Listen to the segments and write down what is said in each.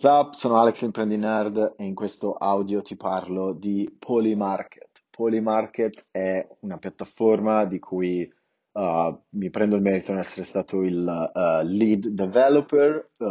What's up? Sono Alex Imprendi Nerd e in questo audio ti parlo di Polymarket. Polymarket è una piattaforma di cui uh, mi prendo il merito di essere stato il uh, lead developer. Uh,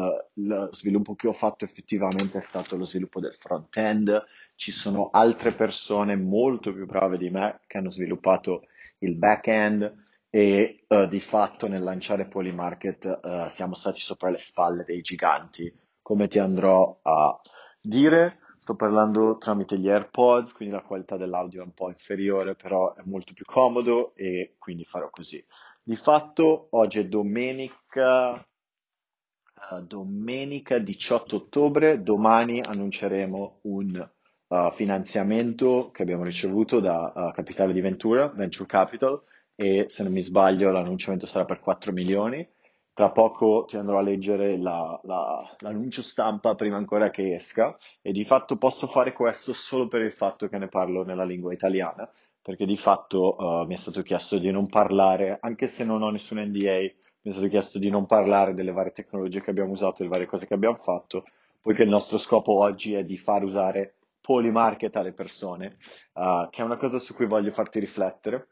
lo sviluppo che ho fatto effettivamente è stato lo sviluppo del front-end. Ci sono altre persone molto più brave di me che hanno sviluppato il back-end e di fatto nel lanciare Polymarket siamo stati sopra le spalle dei giganti come ti andrò a dire. Sto parlando tramite gli AirPods, quindi la qualità dell'audio è un po' inferiore, però è molto più comodo e quindi farò così. Di fatto oggi è domenica, uh, domenica 18 ottobre, domani annunceremo un uh, finanziamento che abbiamo ricevuto da uh, Capitale di Ventura, Venture Capital, e se non mi sbaglio l'annunciamento sarà per 4 milioni tra poco ti andrò a leggere la, la, l'annuncio stampa prima ancora che esca e di fatto posso fare questo solo per il fatto che ne parlo nella lingua italiana, perché di fatto uh, mi è stato chiesto di non parlare, anche se non ho nessun NDA, mi è stato chiesto di non parlare delle varie tecnologie che abbiamo usato, delle varie cose che abbiamo fatto, poiché il nostro scopo oggi è di far usare polymarket alle persone, uh, che è una cosa su cui voglio farti riflettere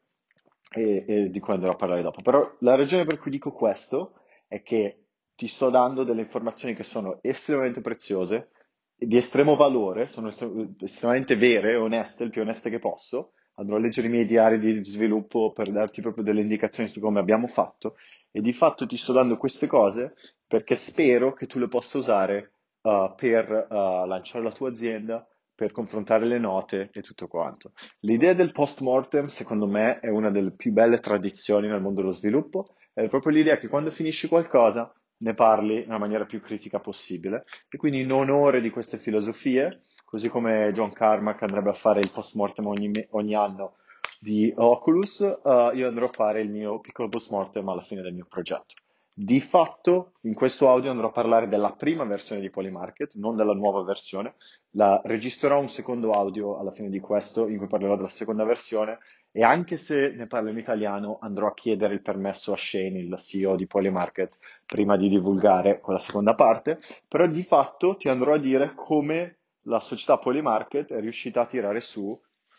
e, e di cui andrò a parlare dopo. Però la ragione per cui dico questo è che ti sto dando delle informazioni che sono estremamente preziose, di estremo valore, sono estremamente vere, oneste, il più oneste che posso. Andrò a leggere i miei diari di sviluppo per darti proprio delle indicazioni su come abbiamo fatto e di fatto ti sto dando queste cose perché spero che tu le possa usare uh, per uh, lanciare la tua azienda, per confrontare le note e tutto quanto. L'idea del post-mortem, secondo me, è una delle più belle tradizioni nel mondo dello sviluppo è proprio l'idea che quando finisci qualcosa ne parli nella maniera più critica possibile. E quindi in onore di queste filosofie, così come John Carmack andrebbe a fare il post mortem ogni, ogni anno di Oculus, uh, io andrò a fare il mio piccolo post mortem alla fine del mio progetto. Di fatto, in questo audio andrò a parlare della prima versione di Polymarket, non della nuova versione. La registrerò un secondo audio alla fine di questo, in cui parlerò della seconda versione e anche se ne parlo in italiano, andrò a chiedere il permesso a Shane, il CEO di Polymarket, prima di divulgare quella seconda parte, però di fatto ti andrò a dire come la società Polymarket è riuscita a tirare su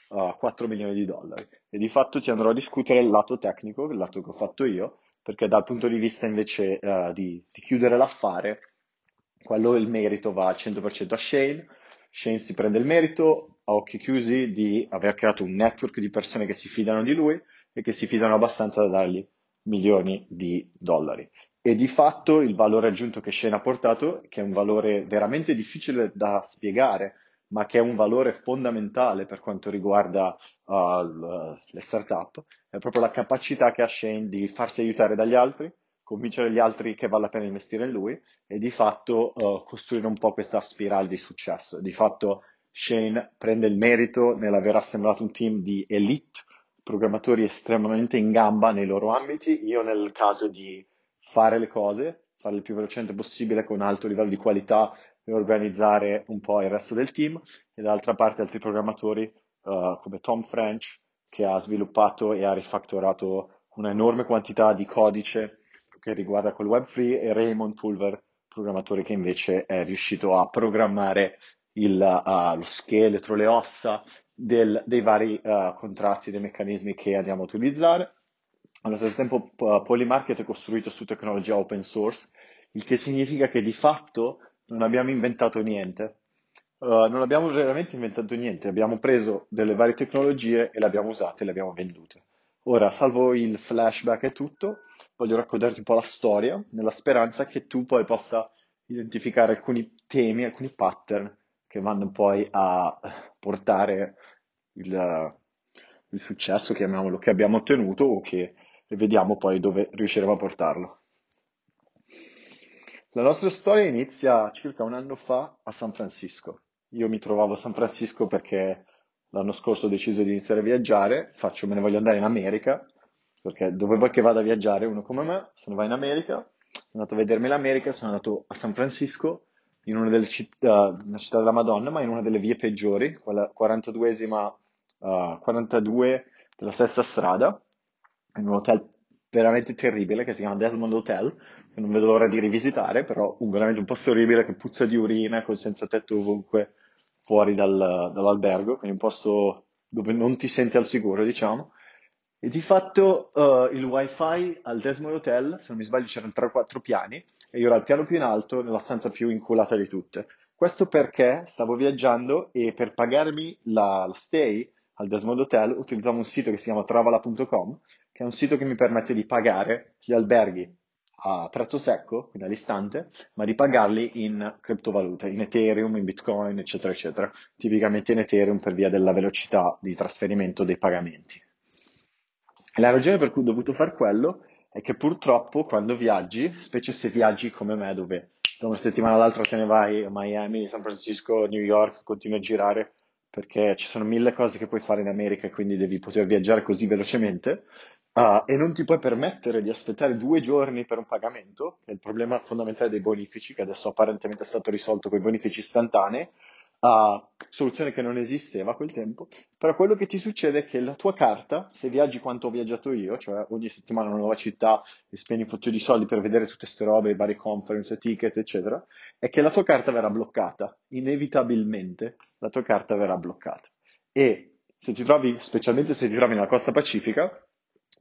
uh, 4 milioni di dollari. E di fatto ti andrò a discutere il lato tecnico, il lato che ho fatto io, perché dal punto di vista invece uh, di, di chiudere l'affare, quello il merito va al 100% a Shane. Shane si prende il merito, a occhi chiusi di aver creato un network di persone che si fidano di lui e che si fidano abbastanza da dargli milioni di dollari. E di fatto il valore aggiunto che Shane ha portato, che è un valore veramente difficile da spiegare, ma che è un valore fondamentale per quanto riguarda uh, le startup, è proprio la capacità che ha Shane di farsi aiutare dagli altri, convincere gli altri che vale la pena investire in lui e di fatto uh, costruire un po' questa spirale di successo. Di fatto Shane prende il merito nell'aver assemblato un team di elite, programmatori estremamente in gamba nei loro ambiti, io nel caso di fare le cose, fare il più velocemente possibile con alto livello di qualità e organizzare un po' il resto del team, e dall'altra parte altri programmatori uh, come Tom French che ha sviluppato e ha rifactorato un'enorme quantità di codice che riguarda quel web free e Raymond Pulver, programmatore che invece è riuscito a programmare il, uh, lo scheletro, le ossa del, dei vari uh, contratti, dei meccanismi che andiamo a utilizzare. Allo stesso tempo uh, Polymarket è costruito su tecnologia open source, il che significa che di fatto non abbiamo inventato niente. Uh, non abbiamo veramente inventato niente, abbiamo preso delle varie tecnologie e le abbiamo usate e le abbiamo vendute. Ora, salvo il flashback e tutto, voglio raccontarti un po' la storia, nella speranza che tu poi possa identificare alcuni temi, alcuni pattern che vanno poi a portare il, il successo, chiamiamolo, che abbiamo ottenuto o che vediamo poi dove riusciremo a portarlo. La nostra storia inizia circa un anno fa a San Francisco. Io mi trovavo a San Francisco perché l'anno scorso ho deciso di iniziare a viaggiare, faccio, me ne voglio andare in America, perché dove vuoi che vada a viaggiare uno come me, se ne va in America, sono andato a vedermi l'America, sono andato a San Francisco in una delle città, una città della Madonna, ma in una delle vie peggiori, quella 42esima, uh, 42 della sesta strada, in un hotel veramente terribile che si chiama Desmond Hotel, che non vedo l'ora di rivisitare, però un, veramente un posto orribile che puzza di urina, con senza tetto ovunque fuori dal, dall'albergo, quindi un posto dove non ti senti al sicuro, diciamo. E di fatto uh, il wifi al Desmond Hotel, se non mi sbaglio c'erano 3-4 piani, e io ero al piano più in alto, nella stanza più inculata di tutte. Questo perché stavo viaggiando e per pagarmi la, la stay al Desmond Hotel utilizzavo un sito che si chiama travala.com, che è un sito che mi permette di pagare gli alberghi a prezzo secco, quindi all'istante, ma di pagarli in criptovalute, in Ethereum, in Bitcoin, eccetera, eccetera. Tipicamente in Ethereum per via della velocità di trasferimento dei pagamenti. La ragione per cui ho dovuto fare quello è che purtroppo quando viaggi, specie se viaggi come me, dove da una settimana all'altra te ne vai a Miami, San Francisco, New York, continui a girare perché ci sono mille cose che puoi fare in America e quindi devi poter viaggiare così velocemente uh, e non ti puoi permettere di aspettare due giorni per un pagamento, che è il problema fondamentale dei bonifici, che adesso apparentemente è stato risolto con i bonifici istantanei, uh, soluzione che non esisteva a quel tempo, però quello che ti succede è che la tua carta, se viaggi quanto ho viaggiato io, cioè ogni settimana una nuova città e spendi un fottio di soldi per vedere tutte queste robe, vari conference, ticket, eccetera, è che la tua carta verrà bloccata, inevitabilmente la tua carta verrà bloccata. E se ti trovi, specialmente se ti trovi nella costa pacifica,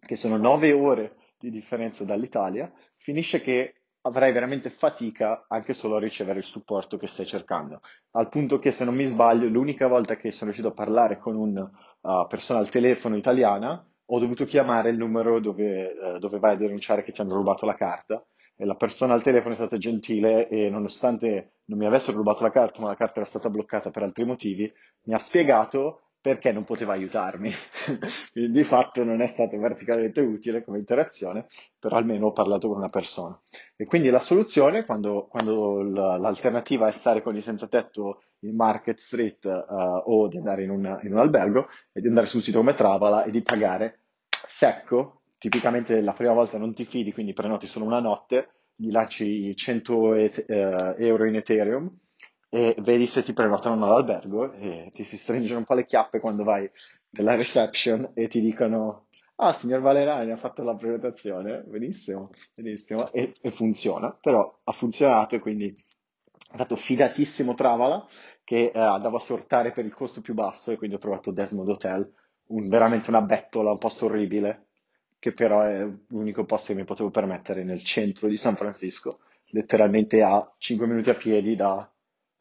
che sono nove ore di differenza dall'Italia, finisce che avrai veramente fatica anche solo a ricevere il supporto che stai cercando. Al punto che, se non mi sbaglio, l'unica volta che sono riuscito a parlare con una uh, persona al telefono italiana, ho dovuto chiamare il numero dove, uh, dove vai a denunciare che ti hanno rubato la carta. E la persona al telefono è stata gentile e nonostante non mi avessero rubato la carta, ma la carta era stata bloccata per altri motivi, mi ha spiegato perché non poteva aiutarmi. Di fatto non è stato particolarmente utile come interazione, però almeno ho parlato con una persona. E quindi la soluzione, quando, quando l'alternativa è stare con i senza tetto in Market Street uh, o di andare in un, in un albergo, è di andare su un sito come Travala e di pagare secco. Tipicamente la prima volta non ti fidi, quindi prenoti solo una notte, gli lanci 100 et- uh, euro in Ethereum e vedi se ti prenotano all'albergo e ti si stringono un po' le chiappe quando vai nella reception e ti dicono ah signor Valerani ha fatto la prenotazione, benissimo, benissimo. E, e funziona, però ha funzionato e quindi ha dato fidatissimo Travala che eh, andavo a sortare per il costo più basso e quindi ho trovato Desmond Hotel, un, veramente una bettola, un posto orribile che però è l'unico posto che mi potevo permettere nel centro di San Francisco, letteralmente a 5 minuti a piedi da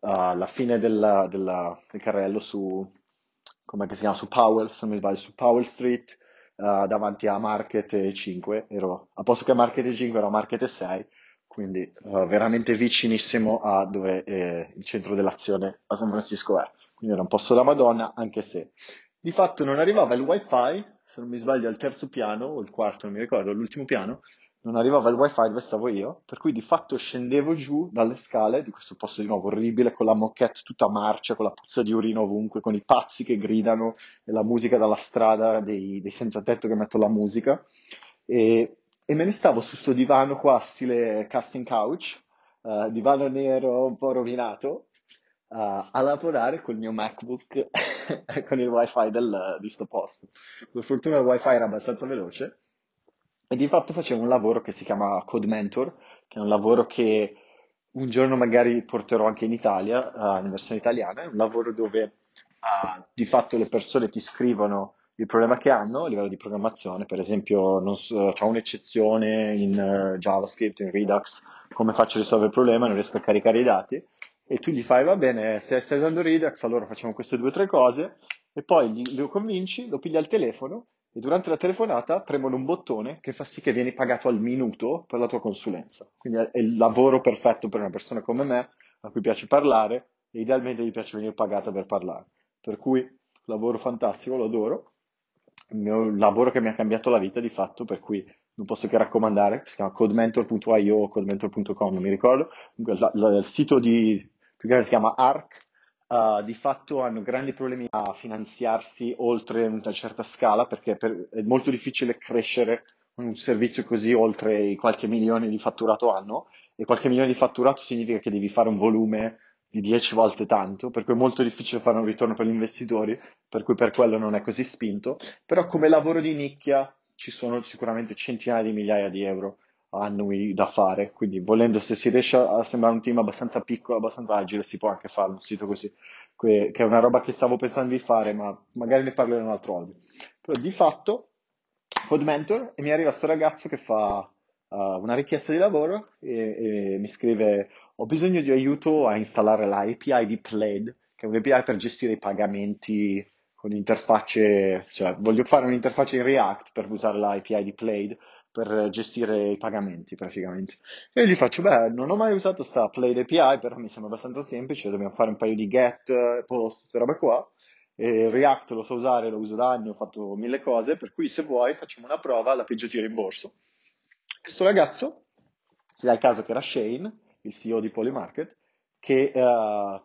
alla fine della, della, del carrello su, chiama, su Powell, se non mi sbaglio, su Powell Street, uh, davanti a Market 5, ero, a posto che a Market 5 ero a Market 6, quindi uh, veramente vicinissimo a dove eh, il centro dell'azione a San Francisco è. Quindi era un posto da Madonna, anche se di fatto non arrivava il wifi, se non mi sbaglio al terzo piano, o il quarto, non mi ricordo, l'ultimo piano, non arrivava il wifi dove stavo io, per cui di fatto scendevo giù dalle scale di questo posto di nuovo orribile, con la moquette tutta marcia, con la puzza di urino ovunque, con i pazzi che gridano e la musica dalla strada dei, dei senza tetto che mettono la musica. E, e, me ne stavo su sto divano qua, stile casting couch, uh, divano nero un po' rovinato, uh, a lavorare col mio MacBook con il wifi del, di sto posto. Per fortuna il wifi era abbastanza veloce e di fatto facevo un lavoro che si chiama Code Mentor, che è un lavoro che un giorno magari porterò anche in Italia, uh, in versione italiana, è un lavoro dove uh, di fatto le persone ti scrivono il problema che hanno a livello di programmazione, per esempio non so, c'è un'eccezione in uh, JavaScript, in Redux, come faccio a risolvere il problema, non riesco a caricare i dati, e tu gli fai, va bene, se stai usando Redux, allora facciamo queste due o tre cose, e poi lo convinci, lo pigli al telefono e durante la telefonata premono un bottone che fa sì che vieni pagato al minuto per la tua consulenza. Quindi è il lavoro perfetto per una persona come me, a cui piace parlare e idealmente gli piace venire pagata per parlare. Per cui lavoro fantastico, lo adoro. Il mio lavoro che mi ha cambiato la vita di fatto, per cui non posso che raccomandare, si chiama codementor.io o codementor.com, non mi ricordo. il sito di, si chiama ARC, uh, di fatto hanno grandi problemi a finanziarsi oltre una certa scala perché per, è molto difficile crescere un servizio così oltre i qualche milione di fatturato anno e qualche milione di fatturato significa che devi fare un volume di 10 volte tanto, per cui è molto difficile fare un ritorno per gli investitori, per cui per quello non è così spinto, però come lavoro di nicchia ci sono sicuramente centinaia di migliaia di euro annui da fare, quindi volendo se si riesce a sembrare un team abbastanza piccolo, abbastanza agile, si può anche fare un sito così, che è una roba che stavo pensando di fare, ma magari ne parlerò in un altro audio. Però di fatto, Code Mentor, e mi arriva questo ragazzo che fa uh, una richiesta di lavoro e, e, mi scrive ho bisogno di aiuto a installare la API di Plaid, che è un'API per gestire i pagamenti con interfacce, cioè voglio fare un'interfaccia in React per usare la API di Plaid per gestire i pagamenti praticamente. E gli faccio, beh, non ho mai usato sta Plaid API, però mi sembra abbastanza semplice, dobbiamo fare un paio di get, post, queste robe qua. E React lo so usare, lo uso da anni, ho fatto mille cose, per cui se vuoi facciamo una prova, la peggio ti rimborso. Questo ragazzo, si dà il caso che era Shane, il CEO di Polymarket, che uh,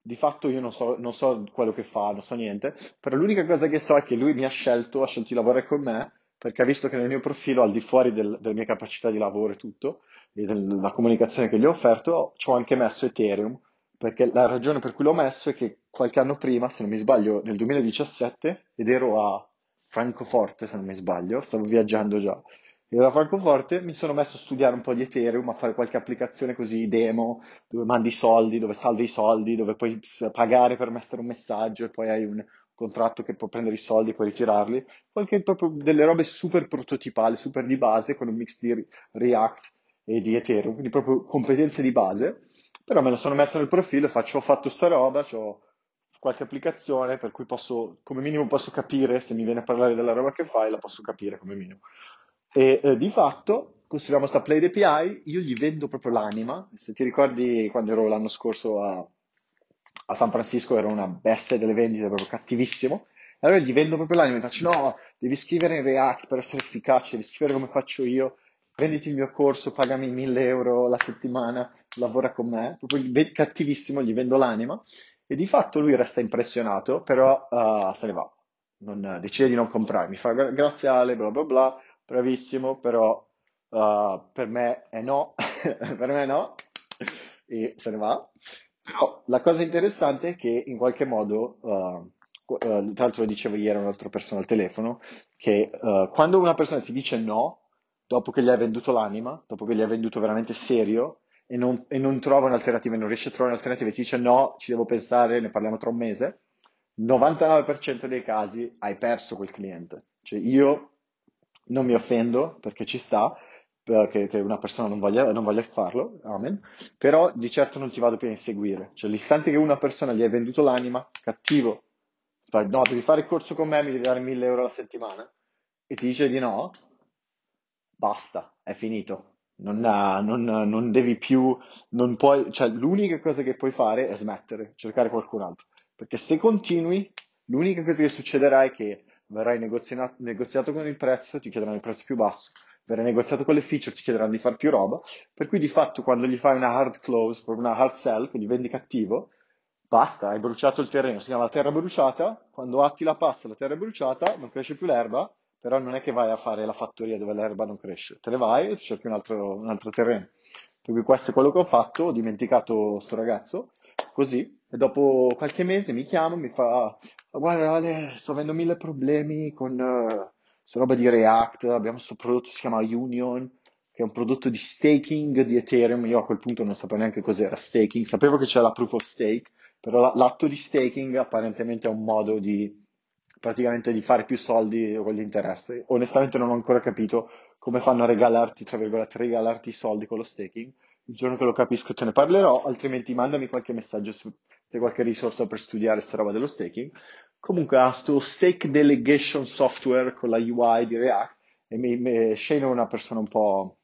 di fatto io non so, non so quello che fa, non so niente, però l'unica cosa che so è che lui mi ha scelto, ha scelto di lavorare con me perché ha visto che nel mio profilo, al di fuori del, delle mie capacità di lavoro e tutto, e della comunicazione che gli ho offerto, ci ho anche messo Ethereum, perché la ragione per cui l'ho messo è che qualche anno prima, se non mi sbaglio, nel 2017, ed ero a Francoforte, se non mi sbaglio, stavo viaggiando già, ero a Francoforte, mi sono messo a studiare un po' di Ethereum, a fare qualche applicazione così demo, dove mandi soldi, dove salvi i soldi, dove puoi pagare per mettere un messaggio e poi hai un, contratto che può prendere i soldi e poi ritirarli, qualche proprio delle robe super prototipali, super di base, con un mix di React e di Ethereum, quindi proprio competenze di base, però me lo sono messo nel profilo e faccio, ho fatto sta roba, ho qualche applicazione per cui posso, come minimo posso capire, se mi viene a parlare della roba che fai, la posso capire come minimo. E eh, di fatto costruiamo sta Play API, io gli vendo proprio l'anima, se ti ricordi quando ero l'anno scorso a, a San Francisco era una bestia delle vendite, proprio cattivissimo. E allora gli vendo proprio l'anima, mi faccio no, devi scrivere in React per essere efficace, devi scrivere come faccio io, prenditi il mio corso, pagami 1000 euro la settimana, lavora con me, proprio cattivissimo, gli vendo l'anima. E di fatto lui resta impressionato, però uh, se ne va, non, decide di non comprare, mi fa grazie Ale, bla bla bla, bravissimo, però uh, per me è no, per me no, e se ne va. Però la cosa interessante è che in qualche modo, uh, uh, tra l'altro lo dicevo ieri a un'altra persona al telefono, che uh, quando una persona ti dice no, dopo che gli hai venduto l'anima, dopo che gli hai venduto veramente serio, e non, e non trova un'alternativa, non riesce a trovare un'alternativa e ti dice no, ci devo pensare, ne parliamo tra un mese, 99% dei casi hai perso quel cliente. Cioè io non mi offendo perché ci sta, che, che una persona non voglia, non voglia, farlo, amen, però di certo non ti vado più a inseguire. Cioè l'istante che una persona gli hai venduto l'anima, cattivo, fai, no, devi fare il corso con me, mi devi dare 1000 euro alla settimana, e ti dice di no, basta, è finito. Non, ha, non, non devi più, non puoi, cioè l'unica cosa che puoi fare è smettere, cercare qualcun altro. Perché se continui, l'unica cosa che succederà è che verrai negoziato, negoziato con il prezzo, ti chiederanno il prezzo più basso, verrai negoziato con le feature, ti chiederanno di fare più roba, per cui di fatto quando gli fai una hard close, una hard sell, quindi vendi cattivo, basta, hai bruciato il terreno, si chiama la terra bruciata, quando atti la pasta la terra è bruciata, non cresce più l'erba, però non è che vai a fare la fattoria dove l'erba non cresce, te ne vai e cerchi un altro, un altro terreno. Per cui questo è quello che ho fatto, ho dimenticato sto ragazzo, così, e dopo qualche mese mi chiama, mi fa, guarda Ale, sto avendo mille problemi con... Uh, questa roba di React, abbiamo questo prodotto che si chiama Union, che è un prodotto di staking di Ethereum, io a quel punto non sapevo neanche cos'era staking, sapevo che c'era la proof of stake, però l'atto di staking apparentemente è un modo di praticamente di fare più soldi con l'interesse. Onestamente non ho ancora capito come fanno a regalarti, tra virgolette, regalarti i soldi con lo staking. Il giorno che lo capisco te ne parlerò, altrimenti mandami qualche messaggio se hai qualche risorsa per studiare questa roba dello staking. Comunque ha questo stake delegation software con la UI di React e mi, mi, Shane una persona un po'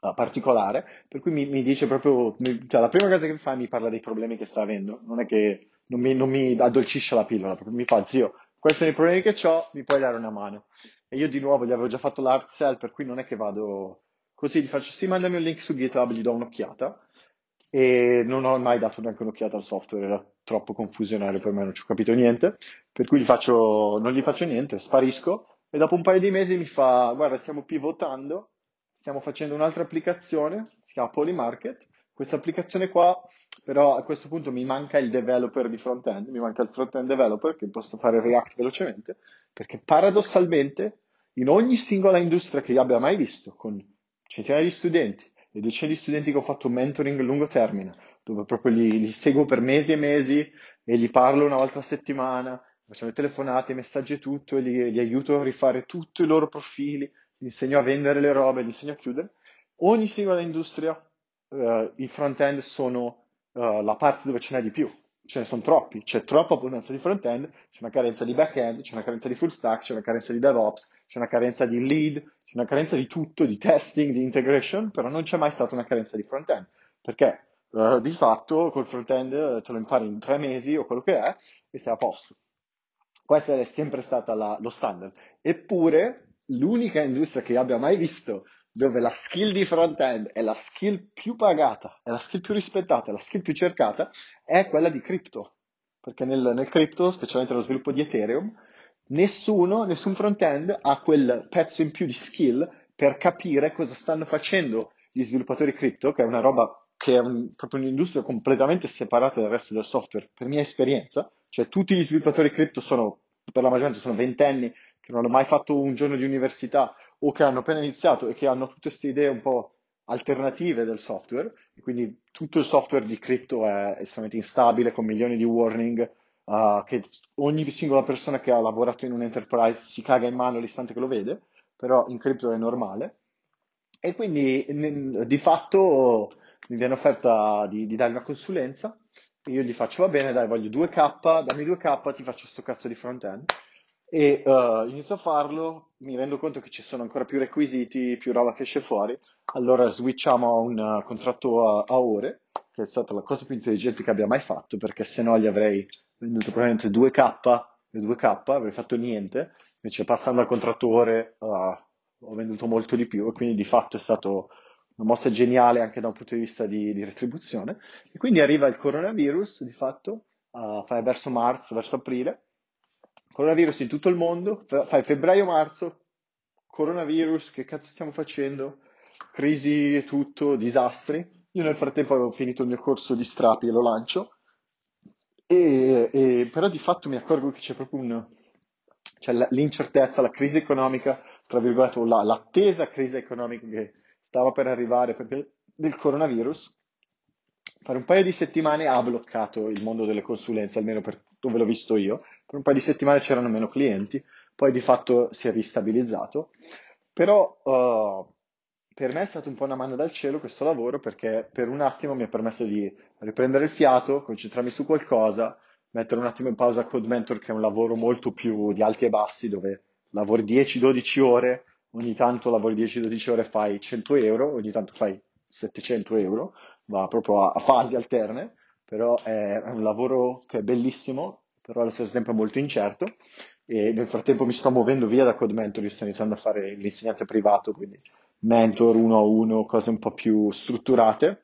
uh, particolare, per cui mi, mi dice proprio, mi, cioè la prima cosa che fa è mi parla dei problemi che sta avendo, non è che non mi, non mi addolcisce la pillola, mi fa zio, questi sono i problemi che ho, mi puoi dare una mano. E io di nuovo gli avevo già fatto l'art sell, per cui non è che vado così, gli faccio sì, mandami un link su GitHub, gli do un'occhiata e non ho mai dato neanche un'occhiata al software, era troppo confusionario per me, non ci ho capito niente, per cui gli faccio, non gli faccio niente, sparisco e dopo un paio di mesi mi fa, guarda, stiamo pivotando, stiamo facendo un'altra applicazione, si chiama Polymarket, questa applicazione qua, però a questo punto mi manca il developer di front-end, mi manca il front-end developer che possa fare React velocemente, perché paradossalmente in ogni singola industria che io abbia mai visto, con centinaia di studenti e decine di studenti che ho fatto mentoring a lungo termine, dove proprio li, li seguo per mesi e mesi e gli parlo una volta a settimana, facciamo le telefonate, i messaggi e tutto, e li, li aiuto a rifare tutti i loro profili, gli insegno a vendere le robe, gli insegno a chiudere. Ogni singola industria, uh, i front-end sono uh, la parte dove ce n'è di più ce ne sono troppi, c'è troppa abbondanza di front-end, c'è una carenza di back-end, c'è una carenza di full stack, c'è una carenza di DevOps, c'è una carenza di lead, c'è una carenza di tutto, di testing, di integration, però non c'è mai stata una carenza di front-end, perché uh, di fatto col front-end eh, te lo impari in tre mesi o quello che è e sei a posto. Questa è sempre stata la, lo standard. Eppure l'unica industria che abbia mai visto dove la skill di front-end è la skill più pagata, è la skill più rispettata, è la skill più cercata, è quella di crypto. Perché nel, nel crypto, specialmente nello sviluppo di Ethereum, nessuno, nessun front-end ha quel pezzo in più di skill per capire cosa stanno facendo gli sviluppatori crypto, che è una roba che è un, proprio un'industria completamente separata dal resto del software, per mia esperienza, cioè tutti gli sviluppatori crypto sono, per la maggioranza, sono ventenni che non hanno mai fatto un giorno di università o che hanno appena iniziato e che hanno tutte queste idee un po' alternative del software, e quindi tutto il software di crypto è estremamente instabile, con milioni di warning, uh, che ogni singola persona che ha lavorato in un enterprise si caga in mano l'istante che lo vede, però in crypto è normale. E quindi di fatto mi viene offerta di, di dare una consulenza, io gli faccio va bene, dai, voglio 2K, dammi 2K, ti faccio sto cazzo di front-end e uh, inizio a farlo, mi rendo conto che ci sono ancora più requisiti, più roba che esce fuori, allora switchiamo a un uh, contratto a, a, ore, che è stata la cosa più intelligente che abbia mai fatto, perché se no gli avrei venduto probabilmente 2K e 2K, avrei fatto niente, invece passando al contratto ore uh, ho venduto molto di più e quindi di fatto è stata una mossa geniale anche da un punto di vista di, di retribuzione. E quindi arriva il coronavirus, di fatto, verso marzo, verso aprile, coronavirus in tutto il mondo, fai febbraio-marzo, coronavirus, che cazzo stiamo facendo? Crisi e tutto, disastri. Io nel frattempo avevo finito il mio corso di strapi e lo lancio, e, e, però di fatto mi accorgo che c'è proprio un, cioè l'incertezza, la crisi economica, tra virgolette, la, l'attesa crisi economica che stava per arrivare perché del coronavirus, per un paio di settimane ha bloccato il mondo delle consulenze, almeno per dove l'ho visto io, per un paio di settimane c'erano meno clienti, poi di fatto si è ristabilizzato, però uh, per me è stato un po' una mano dal cielo questo lavoro perché per un attimo mi ha permesso di riprendere il fiato, concentrarmi su qualcosa, mettere un attimo in pausa Code Mentor che è un lavoro molto più di alti e bassi dove lavori 10-12 ore, ogni tanto lavori 10-12 ore e fai 100 euro, ogni tanto fai 700 euro, va proprio a, a fasi alterne, però è un lavoro che è bellissimo, però allo stesso tempo è molto incerto e nel frattempo mi sto muovendo via da Code Mentor, io sto iniziando a fare l'insegnante privato, quindi mentor uno a uno, cose un po' più strutturate.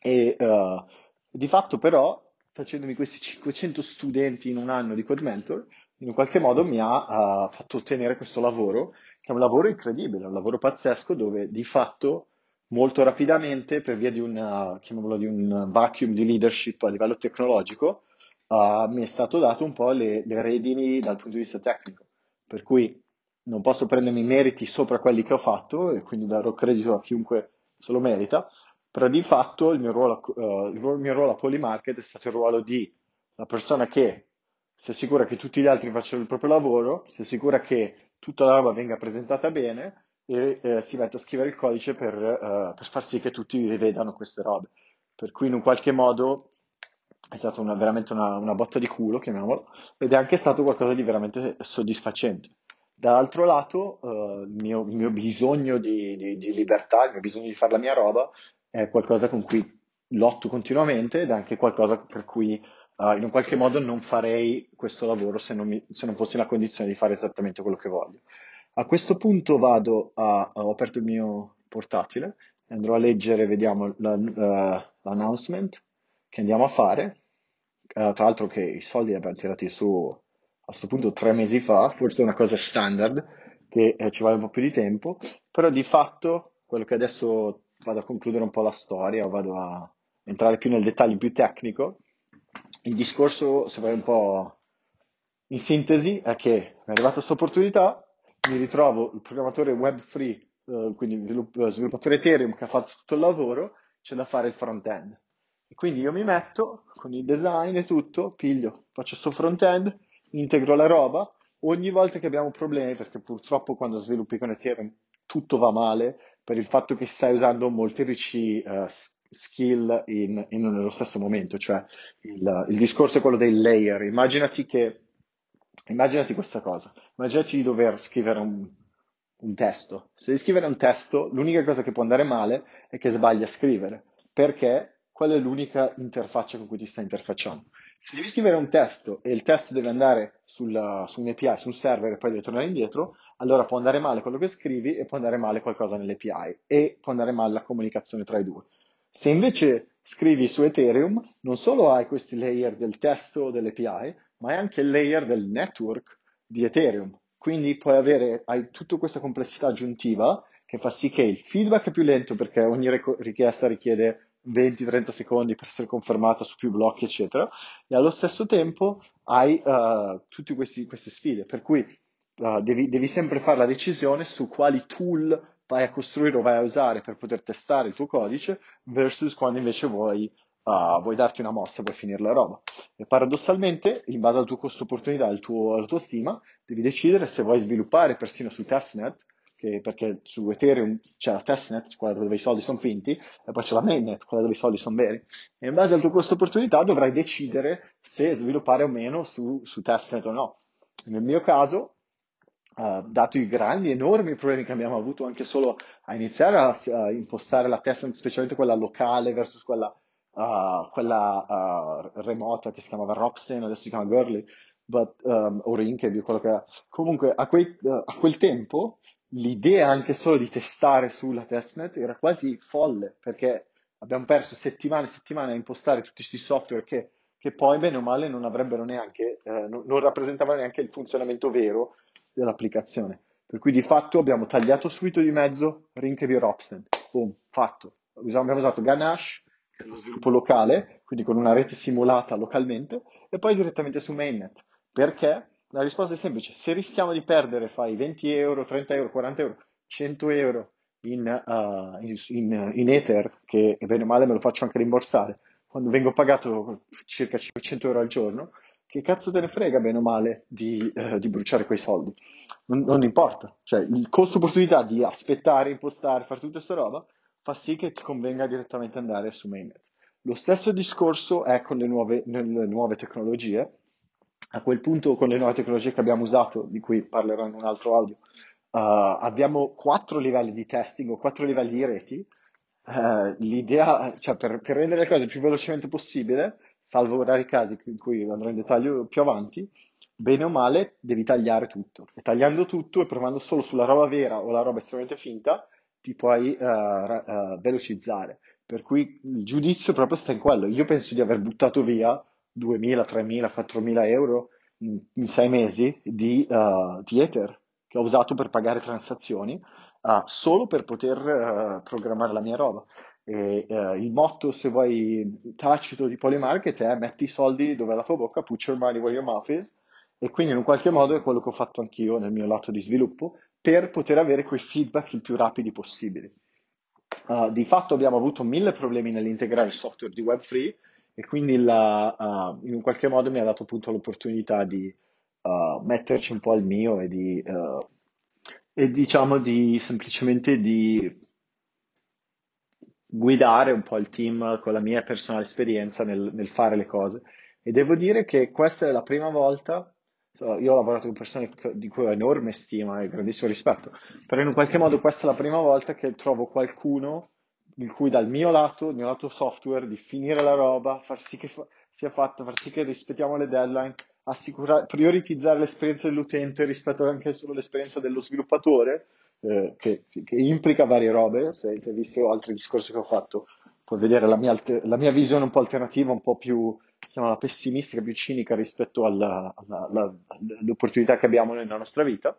E uh, di fatto però facendomi questi 500 studenti in un anno di Code Mentor, in qualche modo mi ha uh, fatto ottenere questo lavoro, che è un lavoro incredibile, un lavoro pazzesco dove di fatto molto rapidamente per via di, una, di un vacuum di leadership a livello tecnologico uh, mi è stato dato un po' le, le, redini dal punto di vista tecnico, per cui non posso prendermi meriti sopra quelli che ho fatto e quindi darò credito a chiunque se lo merita, però di fatto il mio ruolo, uh, il mio ruolo a Polymarket è stato il ruolo di la persona che si assicura che tutti gli altri facciano il proprio lavoro, si assicura che tutta la roba venga presentata bene e eh, si mette a scrivere il codice per, uh, per, far sì che tutti rivedano queste robe. Per cui in un qualche modo è stata una, veramente una, una, botta di culo, chiamiamolo, ed è anche stato qualcosa di veramente soddisfacente. Dall'altro lato, uh, il, mio, il, mio, bisogno di, di, di, libertà, il mio bisogno di fare la mia roba, è qualcosa con cui lotto continuamente ed è anche qualcosa per cui uh, in un qualche modo non farei questo lavoro se non, mi, se non fossi nella condizione di fare esattamente quello che voglio. A questo punto vado a, ho aperto il mio portatile, andrò a leggere, vediamo, la, uh, l'announcement che andiamo a fare. Uh, tra l'altro che i soldi li abbiamo tirati su a questo punto tre mesi fa, forse è una cosa standard, che eh, ci vuole un po' più di tempo, però di fatto quello che adesso vado a concludere un po' la storia, vado a entrare più nel dettaglio più tecnico, il discorso, se vai un po' in sintesi, è che mi è arrivata questa opportunità, mi ritrovo il programmatore web free eh, quindi svilupp- sviluppatore Ethereum che ha fatto tutto il lavoro, c'è da fare il front-end. E quindi io mi metto con il design e tutto, piglio, faccio sto front-end, integro la roba, ogni volta che abbiamo problemi, perché purtroppo quando sviluppi con Ethereum tutto va male, per il fatto che stai usando molteplici uh, skill in, in, nello stesso momento, cioè il, il, discorso è quello dei layer. Immaginati che, immaginati questa cosa, immaginati di dover scrivere un, un testo. Se devi scrivere un testo, l'unica cosa che può andare male è che sbagli a scrivere, perché quella è l'unica interfaccia con cui ti stai interfacciando. Se devi scrivere un testo e il testo deve andare sulla, su un API, su un server e poi deve tornare indietro, allora può andare male quello che scrivi e può andare male qualcosa nell'API e può andare male la comunicazione tra i due. Se invece scrivi su Ethereum, non solo hai questi layer del testo dell'API, ma hai anche il layer del network di Ethereum. Quindi puoi avere, hai tutta questa complessità aggiuntiva che fa sì che il feedback è più lento perché ogni richiesta richiede 20-30 secondi per essere confermata su più blocchi, eccetera, e allo stesso tempo hai uh, tutte queste sfide, per cui uh, devi, devi, sempre fare la decisione su quali tool vai a costruire o vai a usare per poter testare il tuo codice versus quando invece vuoi, uh, vuoi darti una mossa, vuoi finire la roba. E paradossalmente, in base al tuo costo opportunità, al tuo, alla tua stima, devi decidere se vuoi sviluppare persino su testnet che, perché su Ethereum c'è la testnet, quella dove i soldi sono finti, e poi c'è la mainnet, quella dove i soldi sono veri. E in base al tuo costo opportunità dovrai decidere se sviluppare o meno su, su testnet o no. Nel mio caso, Uh, dato i grandi, enormi problemi che abbiamo avuto anche solo a iniziare a, a impostare la testnet, specialmente quella locale versus quella, uh, quella uh, remota che si chiamava Rockstein, adesso si chiama Gurley, but, um, o Rinkeby, quello che è. Comunque, a, quei, a quel tempo l'idea anche solo di testare sulla testnet era quasi folle, perché abbiamo perso settimane e settimane a impostare tutti questi software che, che poi, bene o male, non avrebbero neanche, eh, non, non rappresentavano neanche il funzionamento vero dell'applicazione. Per cui di fatto abbiamo tagliato subito di mezzo Rinkeby e. Boom, fatto. Abbiamo usato Ganache, che è lo sviluppo locale, quindi con una rete simulata localmente, e poi direttamente su Mainnet. Perché? La risposta è semplice, se rischiamo di perdere, fai 20 euro, 30 euro, 40 euro, 100 euro in, uh, in, in, Ether, che bene o male me lo faccio anche rimborsare, quando vengo pagato circa 500 euro al giorno, che cazzo te ne frega bene o male di, uh, di bruciare quei soldi? Non, non, importa, cioè il costo opportunità di aspettare, impostare, fare tutta questa roba, fa sì che ti convenga direttamente andare su mainnet. Lo stesso discorso è con le nuove, le nuove tecnologie, a quel punto con le nuove tecnologie che abbiamo usato, di cui parlerò in un altro audio, uh, abbiamo quattro livelli di testing o quattro livelli di reti. Uh, l'idea, cioè per, per, rendere le cose il più velocemente possibile, salvo rari casi in cui andrò in dettaglio più avanti, bene o male devi tagliare tutto. E tagliando tutto e provando solo sulla roba vera o la roba estremamente finta, ti puoi uh, velocizzare. Per cui il giudizio proprio sta in quello. Io penso di aver buttato via 2.000, 3.000, 4.000 euro in, in sei mesi di, uh, di, Ether che ho usato per pagare transazioni uh, solo per poter uh, programmare la mia roba. E, il motto, se vuoi, tacito di Polymarket è metti i soldi dove è la tua bocca, put your money where your mouth is, e quindi in un qualche modo è quello che ho fatto anch'io nel mio lato di sviluppo per poter avere quei feedback il più rapidi possibili. Di fatto abbiamo avuto mille problemi nell'integrare il software di Web3 e quindi la, uh, in un qualche modo mi ha dato appunto l'opportunità di uh, metterci un po' il mio e di, uh, e diciamo di semplicemente di guidare un po' il team con la mia personale esperienza nel, nel fare le cose. E devo dire che questa è la prima volta io ho lavorato con persone di cui ho enorme stima e grandissimo rispetto, però in un qualche modo questa è la prima volta che trovo qualcuno in cui dal mio lato, il mio lato software, di finire la roba, far sì che fa- sia fatta, far sì che rispettiamo le deadline, assicurare, prioritizzare l'esperienza dell'utente rispetto anche solo all'esperienza dello sviluppatore, eh, che, che, implica varie robe, se, hai visto altri discorsi che ho fatto, puoi vedere la mia, alter- la mia visione un po' alternativa, un po' più chiamala pessimistica, più cinica rispetto alla, alla, alla, alle opportunità che abbiamo nella nostra vita,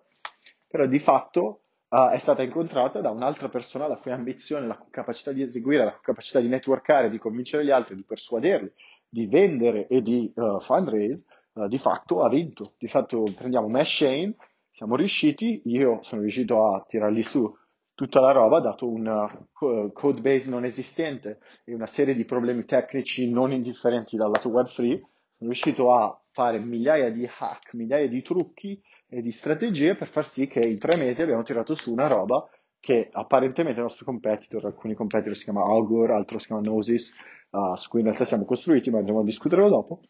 però di fatto uh, è stata incontrata da un'altra persona la cui ambizione, la capacità di eseguire, la capacità di networkare, di convincere gli altri, di persuaderli, di vendere e di uh, fundraise, uh, di fatto ha vinto. Di fatto prendiamo Mesh Shane, siamo riusciti, io sono riuscito a tirarli su tutta la roba, dato un uh, code base non esistente e una serie di problemi tecnici non indifferenti dal lato Web3, sono riuscito a fare migliaia di hack, migliaia di trucchi e di strategie per far sì che in tre mesi abbiamo tirato su una roba che apparentemente il nostro competitor, alcuni competitor si chiama Augur, altro si chiama Gnosis, uh, su cui in realtà siamo costruiti, ma andremo a discuterlo dopo,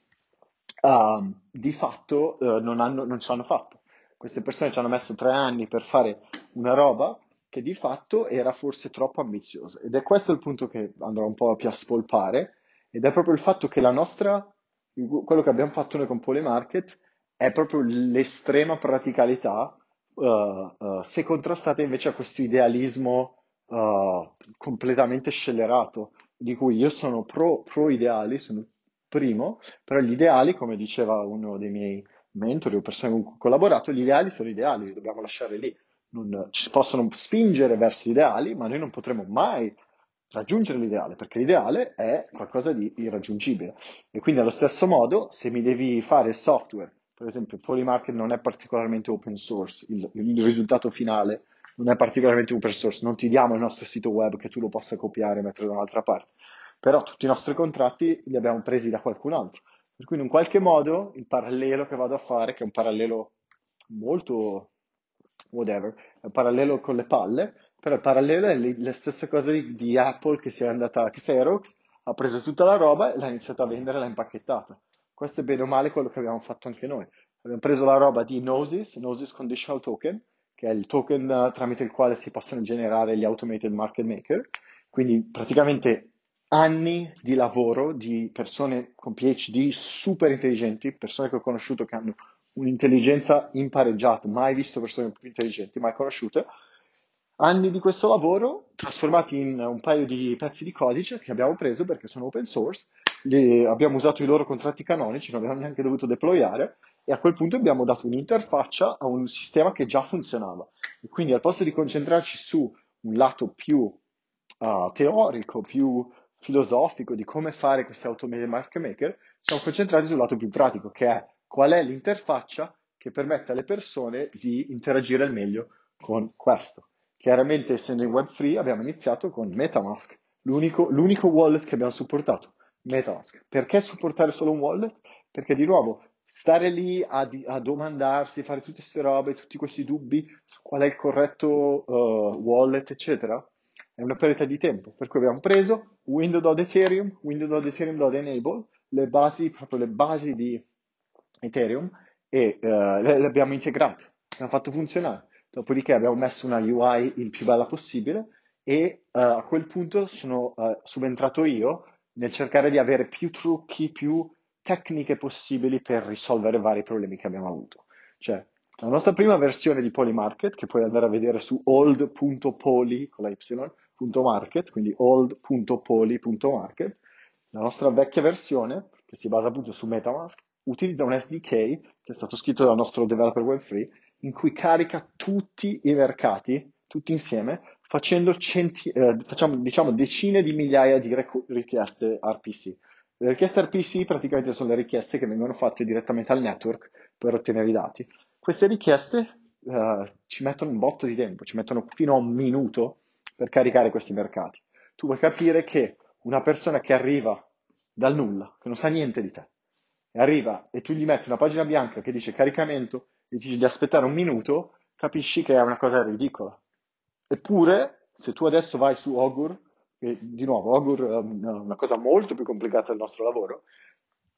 uh, di fatto uh, non, hanno, non ce l'hanno fatto. Queste persone ci hanno messo tre anni per fare una roba che di fatto era forse troppo ambiziosa. Ed è questo il punto che andrò un po' più a spolpare, ed è proprio il fatto che la nostra, quello che abbiamo fatto noi con Polymarket è proprio l'estrema praticalità, uh, uh, se contrastata invece a questo idealismo uh, completamente scellerato, di cui io sono pro, pro ideali, sono primo, però gli ideali, come diceva uno dei miei mentori o persone con cui ho collaborato, gli ideali sono ideali, li dobbiamo lasciare lì. Non, ci possono spingere verso gli ideali, ma noi non potremo mai raggiungere l'ideale, perché l'ideale è qualcosa di irraggiungibile. E quindi allo stesso modo, se mi devi fare software, per esempio Polymarket non è particolarmente open source, il, il risultato finale non è particolarmente open source, non ti diamo il nostro sito web che tu lo possa copiare e mettere da un'altra parte, però tutti i nostri contratti li abbiamo presi da qualcun altro. Per cui in qualche modo il parallelo che vado a fare, che è un parallelo molto whatever, è un parallelo con le palle, però parallelo è la stessa cosa di, di, Apple che si è andata a Xerox, ha preso tutta la roba e l'ha iniziata a vendere l'ha impacchettata. Questo è bene o male quello che abbiamo fatto anche noi. Abbiamo preso la roba di Gnosis, Gnosis Conditional Token, che è il token uh, tramite il quale si possono generare gli automated market maker, quindi praticamente anni di lavoro di persone con PhD super intelligenti, persone che ho conosciuto che hanno un'intelligenza impareggiata, mai visto persone più intelligenti, mai conosciute, anni di questo lavoro trasformati in un paio di pezzi di codice che abbiamo preso perché sono open source, li, abbiamo usato i loro contratti canonici, non abbiamo neanche dovuto deployare e a quel punto abbiamo dato un'interfaccia a un sistema che già funzionava. E quindi al posto di concentrarci su un lato più uh, teorico, più filosofico di come fare queste automated market maker, siamo concentrati sul lato più pratico, che è qual è l'interfaccia che permette alle persone di interagire al meglio con questo. Chiaramente, essendo in Web3, abbiamo iniziato con Metamask, l'unico, l'unico wallet che abbiamo supportato, Metamask. Perché supportare solo un wallet? Perché di nuovo, stare lì a, a domandarsi, fare tutte queste robe, tutti questi dubbi su qual è il corretto uh, wallet, eccetera, è una perdita di tempo. Per cui abbiamo preso window.ethereum, window.ethereum.enable, le basi, proprio le basi di Ethereum e uh, le, le abbiamo integrate, abbiamo fatto funzionare. Dopodiché abbiamo messo una UI il più bella possibile e uh, a quel punto sono uh, subentrato io nel cercare di avere più trucchi, più tecniche possibili per risolvere vari problemi che abbiamo avuto. Cioè, la nostra prima versione di Polymarket, che puoi andare a vedere su old.poly con la y.market, quindi old.poly.market, la nostra vecchia versione, che si basa appunto su Metamask, utilizza un SDK che è stato scritto dal nostro developer web3 in cui carica tutti i mercati, tutti insieme, facendo centi- eh, facciamo, diciamo, decine di migliaia di rec- richieste RPC. Le richieste RPC praticamente sono le richieste che vengono fatte direttamente al network per ottenere i dati. Queste richieste eh, ci mettono un botto di tempo, ci mettono fino a un minuto per caricare questi mercati. Tu puoi capire che una persona che arriva dal nulla, che non sa niente di te, arriva e tu gli metti una pagina bianca che dice caricamento e dici di aspettare un minuto, capisci che è una cosa ridicola. Eppure, se tu adesso vai su Augur, e di nuovo Augur è una cosa molto più complicata del nostro lavoro,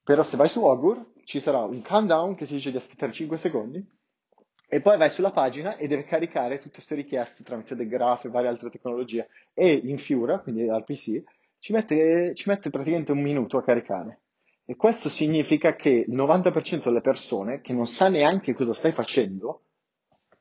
però se vai su Augur ci sarà un countdown che ti dice di aspettare 5 secondi e poi vai sulla pagina e deve caricare tutte queste richieste tramite The Graph e varie altre tecnologie e in Fiura, quindi al PC, ci mette, ci mette praticamente un minuto a caricare. E questo significa che il 90% delle persone che non sa neanche cosa stai facendo,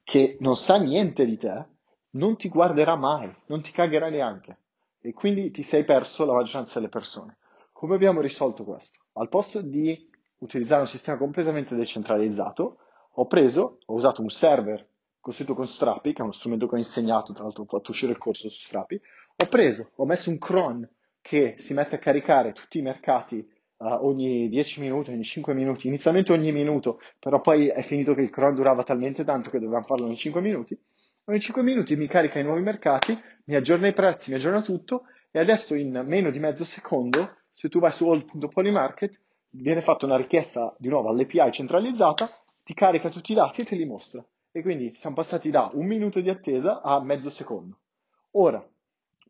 che non sa niente di te, non ti guarderà mai, non ti cagherà neanche. E quindi ti sei perso la maggioranza delle persone. Come abbiamo risolto questo? Al posto di utilizzare un sistema completamente decentralizzato, ho preso, ho usato un server costruito con Strapi, che è uno strumento che ho insegnato, tra l'altro ho fatto uscire il corso su Strapi, ho preso, ho messo un cron che si mette a caricare tutti i mercati uh, ogni 10 minuti, ogni 5 minuti, inizialmente ogni minuto, però poi è finito che il cron durava talmente tanto che dovevamo farlo ogni 5 minuti, ogni 5 minuti mi carica i nuovi mercati, mi aggiorna i prezzi, mi aggiorna tutto e adesso in meno di mezzo secondo, se tu vai su all.polymarket, viene fatta una richiesta di nuovo all'API centralizzata, ti carica tutti i dati e te li mostra. E quindi siamo passati da un minuto di attesa a mezzo secondo. Ora,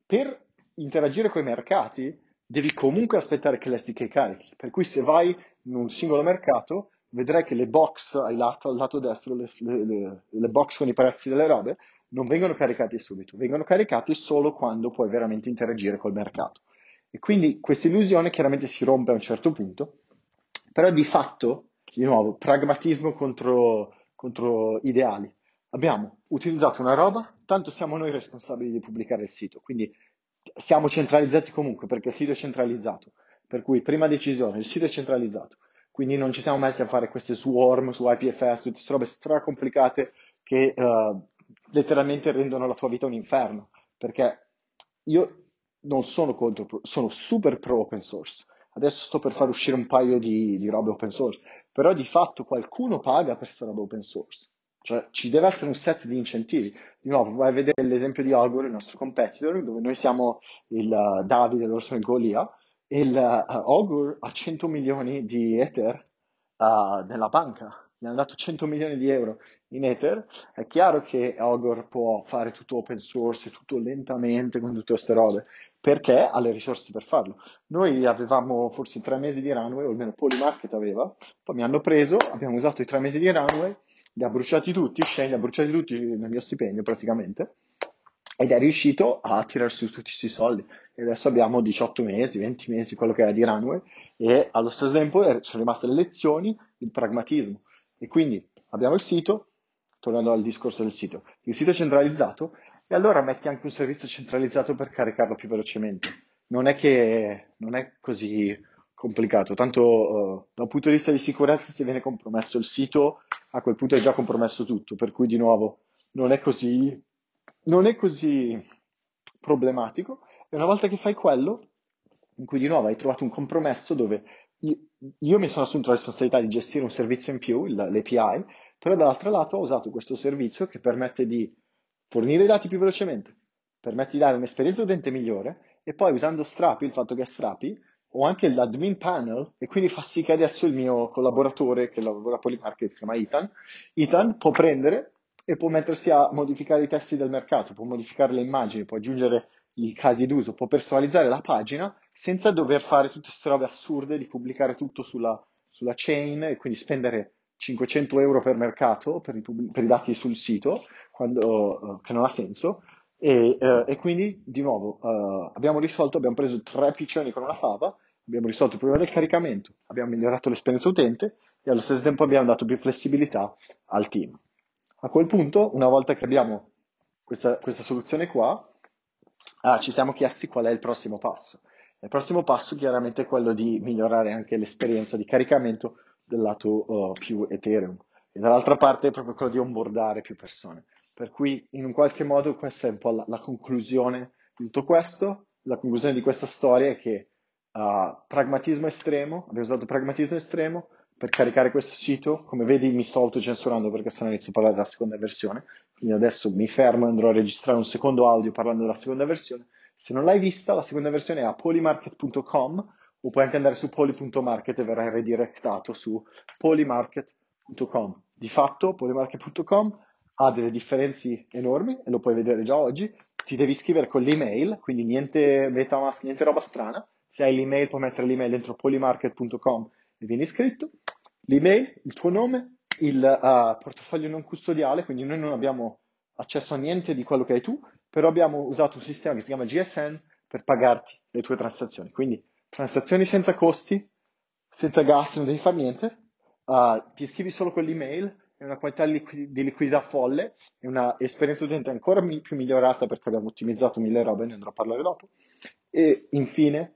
per interagire con i mercati, devi comunque aspettare che l'SDK carichi. Per cui se vai in un singolo mercato, vedrai che le box al lato, al lato destro, le, le, le, box con i prezzi delle robe, non vengono caricati subito, vengono caricati solo quando puoi veramente interagire col mercato. E quindi questa illusione chiaramente si rompe a un certo punto, però di fatto, di nuovo, pragmatismo contro, contro ideali. Abbiamo utilizzato una roba, tanto siamo noi responsabili di pubblicare il sito, quindi siamo centralizzati comunque perché il sito è centralizzato. Per cui prima decisione, il sito è centralizzato. Quindi non ci siamo messi a fare queste swarm su IPFS, tutte queste robe stracomplicate che uh, letteralmente rendono la tua vita un inferno. Perché io non sono contro, sono super pro open source. Adesso sto per far uscire un paio di, di robe open source, però di fatto qualcuno paga per questa roba open source. Cioè ci deve essere un set di incentivi. Di nuovo, vai a vedere l'esempio di Algor, il nostro competitor, dove noi siamo il uh, Davide, loro sono il Golia, e il uh, ha 100 milioni di Ether uh, nella banca, gli hanno dato 100 milioni di euro in Ether, è chiaro che Augur può fare tutto open source, tutto lentamente con tutte queste robe, perché ha le risorse per farlo. Noi avevamo forse tre mesi di runway, o almeno Polymarket aveva, poi mi hanno preso, abbiamo usato i tre mesi di runway, li ha bruciati tutti, Shane li ha bruciati tutti nel mio stipendio praticamente, ed è riuscito a tirare su tutti questi soldi. E adesso abbiamo 18 mesi, 20 mesi, quello che è di runway, e allo stesso tempo sono rimaste le lezioni, il pragmatismo. E quindi abbiamo il sito, tornando al discorso del sito, il sito è centralizzato, e allora metti anche un servizio centralizzato per caricarlo più velocemente. Non è che non è così complicato, tanto uh, da un punto di vista di sicurezza se viene compromesso il sito, a quel punto è già compromesso tutto, per cui di nuovo non è così, non è così problematico. E una volta che fai quello, in cui di nuovo hai trovato un compromesso dove io, io mi sono assunto la responsabilità di gestire un servizio in più, l'API, però dall'altro lato ho usato questo servizio che permette di fornire i dati più velocemente, permette di dare un'esperienza utente migliore e poi usando Strapi, il fatto che è Strapi, ho anche l'admin panel e quindi fa sì che adesso il mio collaboratore che lavora a Polymarket si chiama Ethan, Ethan può prendere e può mettersi a modificare i testi del mercato, può modificare le immagini, può aggiungere i casi d'uso, può personalizzare la pagina senza dover fare tutte queste robe assurde di pubblicare tutto sulla, sulla chain e quindi spendere 500 euro per mercato per i, per i dati sul sito, quando, uh, che non ha senso, e, uh, e quindi, di nuovo, uh, abbiamo risolto, abbiamo preso tre piccioni con una fava, abbiamo risolto il problema del caricamento, abbiamo migliorato l'esperienza utente e allo stesso tempo abbiamo dato più flessibilità al team. A quel punto, una volta che abbiamo questa, questa soluzione qua, ah, ci siamo chiesti qual è il prossimo passo. Il prossimo passo chiaramente è quello di migliorare anche l'esperienza di caricamento del lato uh, più Ethereum e dall'altra parte è proprio quello di onboardare più persone. Per cui in un qualche modo questa è un po' la, la conclusione di tutto questo. La conclusione di questa storia è che uh, pragmatismo estremo, abbiamo usato pragmatismo estremo per caricare questo sito. Come vedi mi sto autocensurando perché sennò inizio a parlare della seconda versione. Quindi adesso mi fermo e andrò a registrare un secondo audio parlando della seconda versione. Se non l'hai vista, la seconda versione è a polymarket.com o puoi anche andare su poly.market e verrai redirectato su polymarket.com. Di fatto polymarket.com ha delle differenze enormi e lo puoi vedere già oggi. Ti devi iscrivere con l'email, quindi niente MetaMask, niente roba strana. Se hai l'email puoi mettere l'email dentro polymarket.com e vieni iscritto. L'email, il tuo nome, il uh, portafoglio non custodiale, quindi noi non abbiamo accesso a niente di quello che hai tu, però abbiamo usato un sistema che si chiama GSN per pagarti le tue transazioni. Quindi transazioni senza costi, senza gas, non devi fare niente, uh, ti iscrivi solo con l'email è una qualità di liquidità folle, è una esperienza utente ancora più migliorata perché abbiamo ottimizzato mille robe, ne andrò a parlare dopo. E infine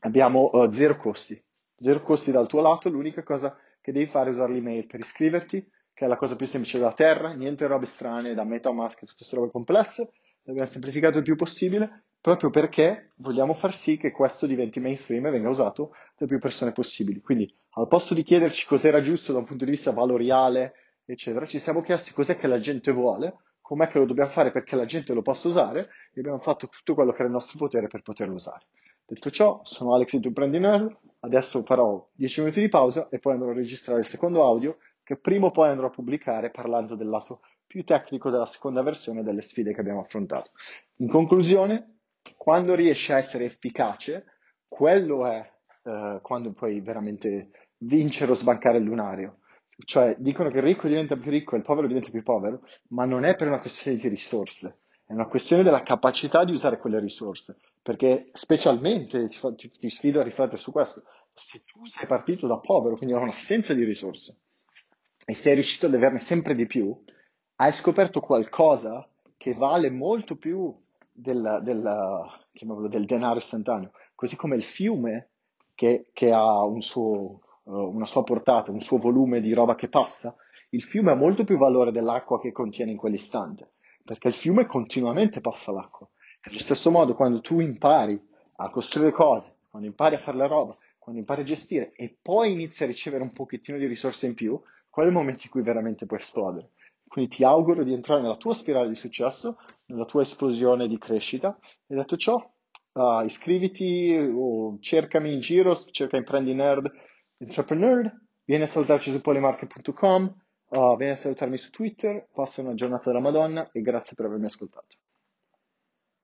abbiamo uh, zero costi. Zero costi dal tuo lato, l'unica cosa che devi fare è usare l'email per iscriverti, che è la cosa più semplice della terra, niente robe strane da MetaMask e tutte queste robe complesse, l'abbiamo semplificato il più possibile, proprio perché vogliamo far sì che questo diventi mainstream e venga usato da più persone possibili. Quindi al posto di chiederci cos'era giusto da un punto di vista valoriale, eccetera, ci siamo chiesti cos'è che la gente vuole, com'è che lo dobbiamo fare perché la gente lo possa usare e abbiamo fatto tutto quello che era il nostro potere per poterlo usare. Detto ciò, sono Alex di Tu Prendi Nerd, adesso farò 10 minuti di pausa e poi andrò a registrare il secondo audio che prima o poi andrò a pubblicare parlando del lato più tecnico della seconda versione delle sfide che abbiamo affrontato. In conclusione, quando riesci a essere efficace, quello è eh, quando puoi veramente vincere o sbancare il lunario. Cioè, dicono che il ricco diventa più ricco e il povero diventa più povero, ma non è per una questione di risorse, è una questione della capacità di usare quelle risorse. Perché specialmente, ti, ti, ti sfido a riflettere su questo, se tu sei partito da povero, quindi hai un'assenza di risorse, e sei riuscito ad averne sempre di più, hai scoperto qualcosa che vale molto più del, del, del denaro istantaneo, così come il fiume che, che ha un suo, una sua portata, un suo volume di roba che passa, il fiume ha molto più valore dell'acqua che contiene in quell'istante, perché il fiume continuamente passa l'acqua. Allo stesso modo, quando tu impari a costruire cose, quando impari a fare la roba, quando impari a gestire e poi inizi a ricevere un pochettino di risorse in più, qual è il momento in cui veramente puoi esplodere. Quindi ti auguro di entrare nella tua spirale di successo, nella tua esplosione di crescita e detto ciò, uh, iscriviti o cercami in giro, cerca Imprendi Nerd, Entrepreneur, vieni a salutarci su polymarket.com, uh, vieni a salutarmi su Twitter, passa una giornata della Madonna e grazie per avermi ascoltato.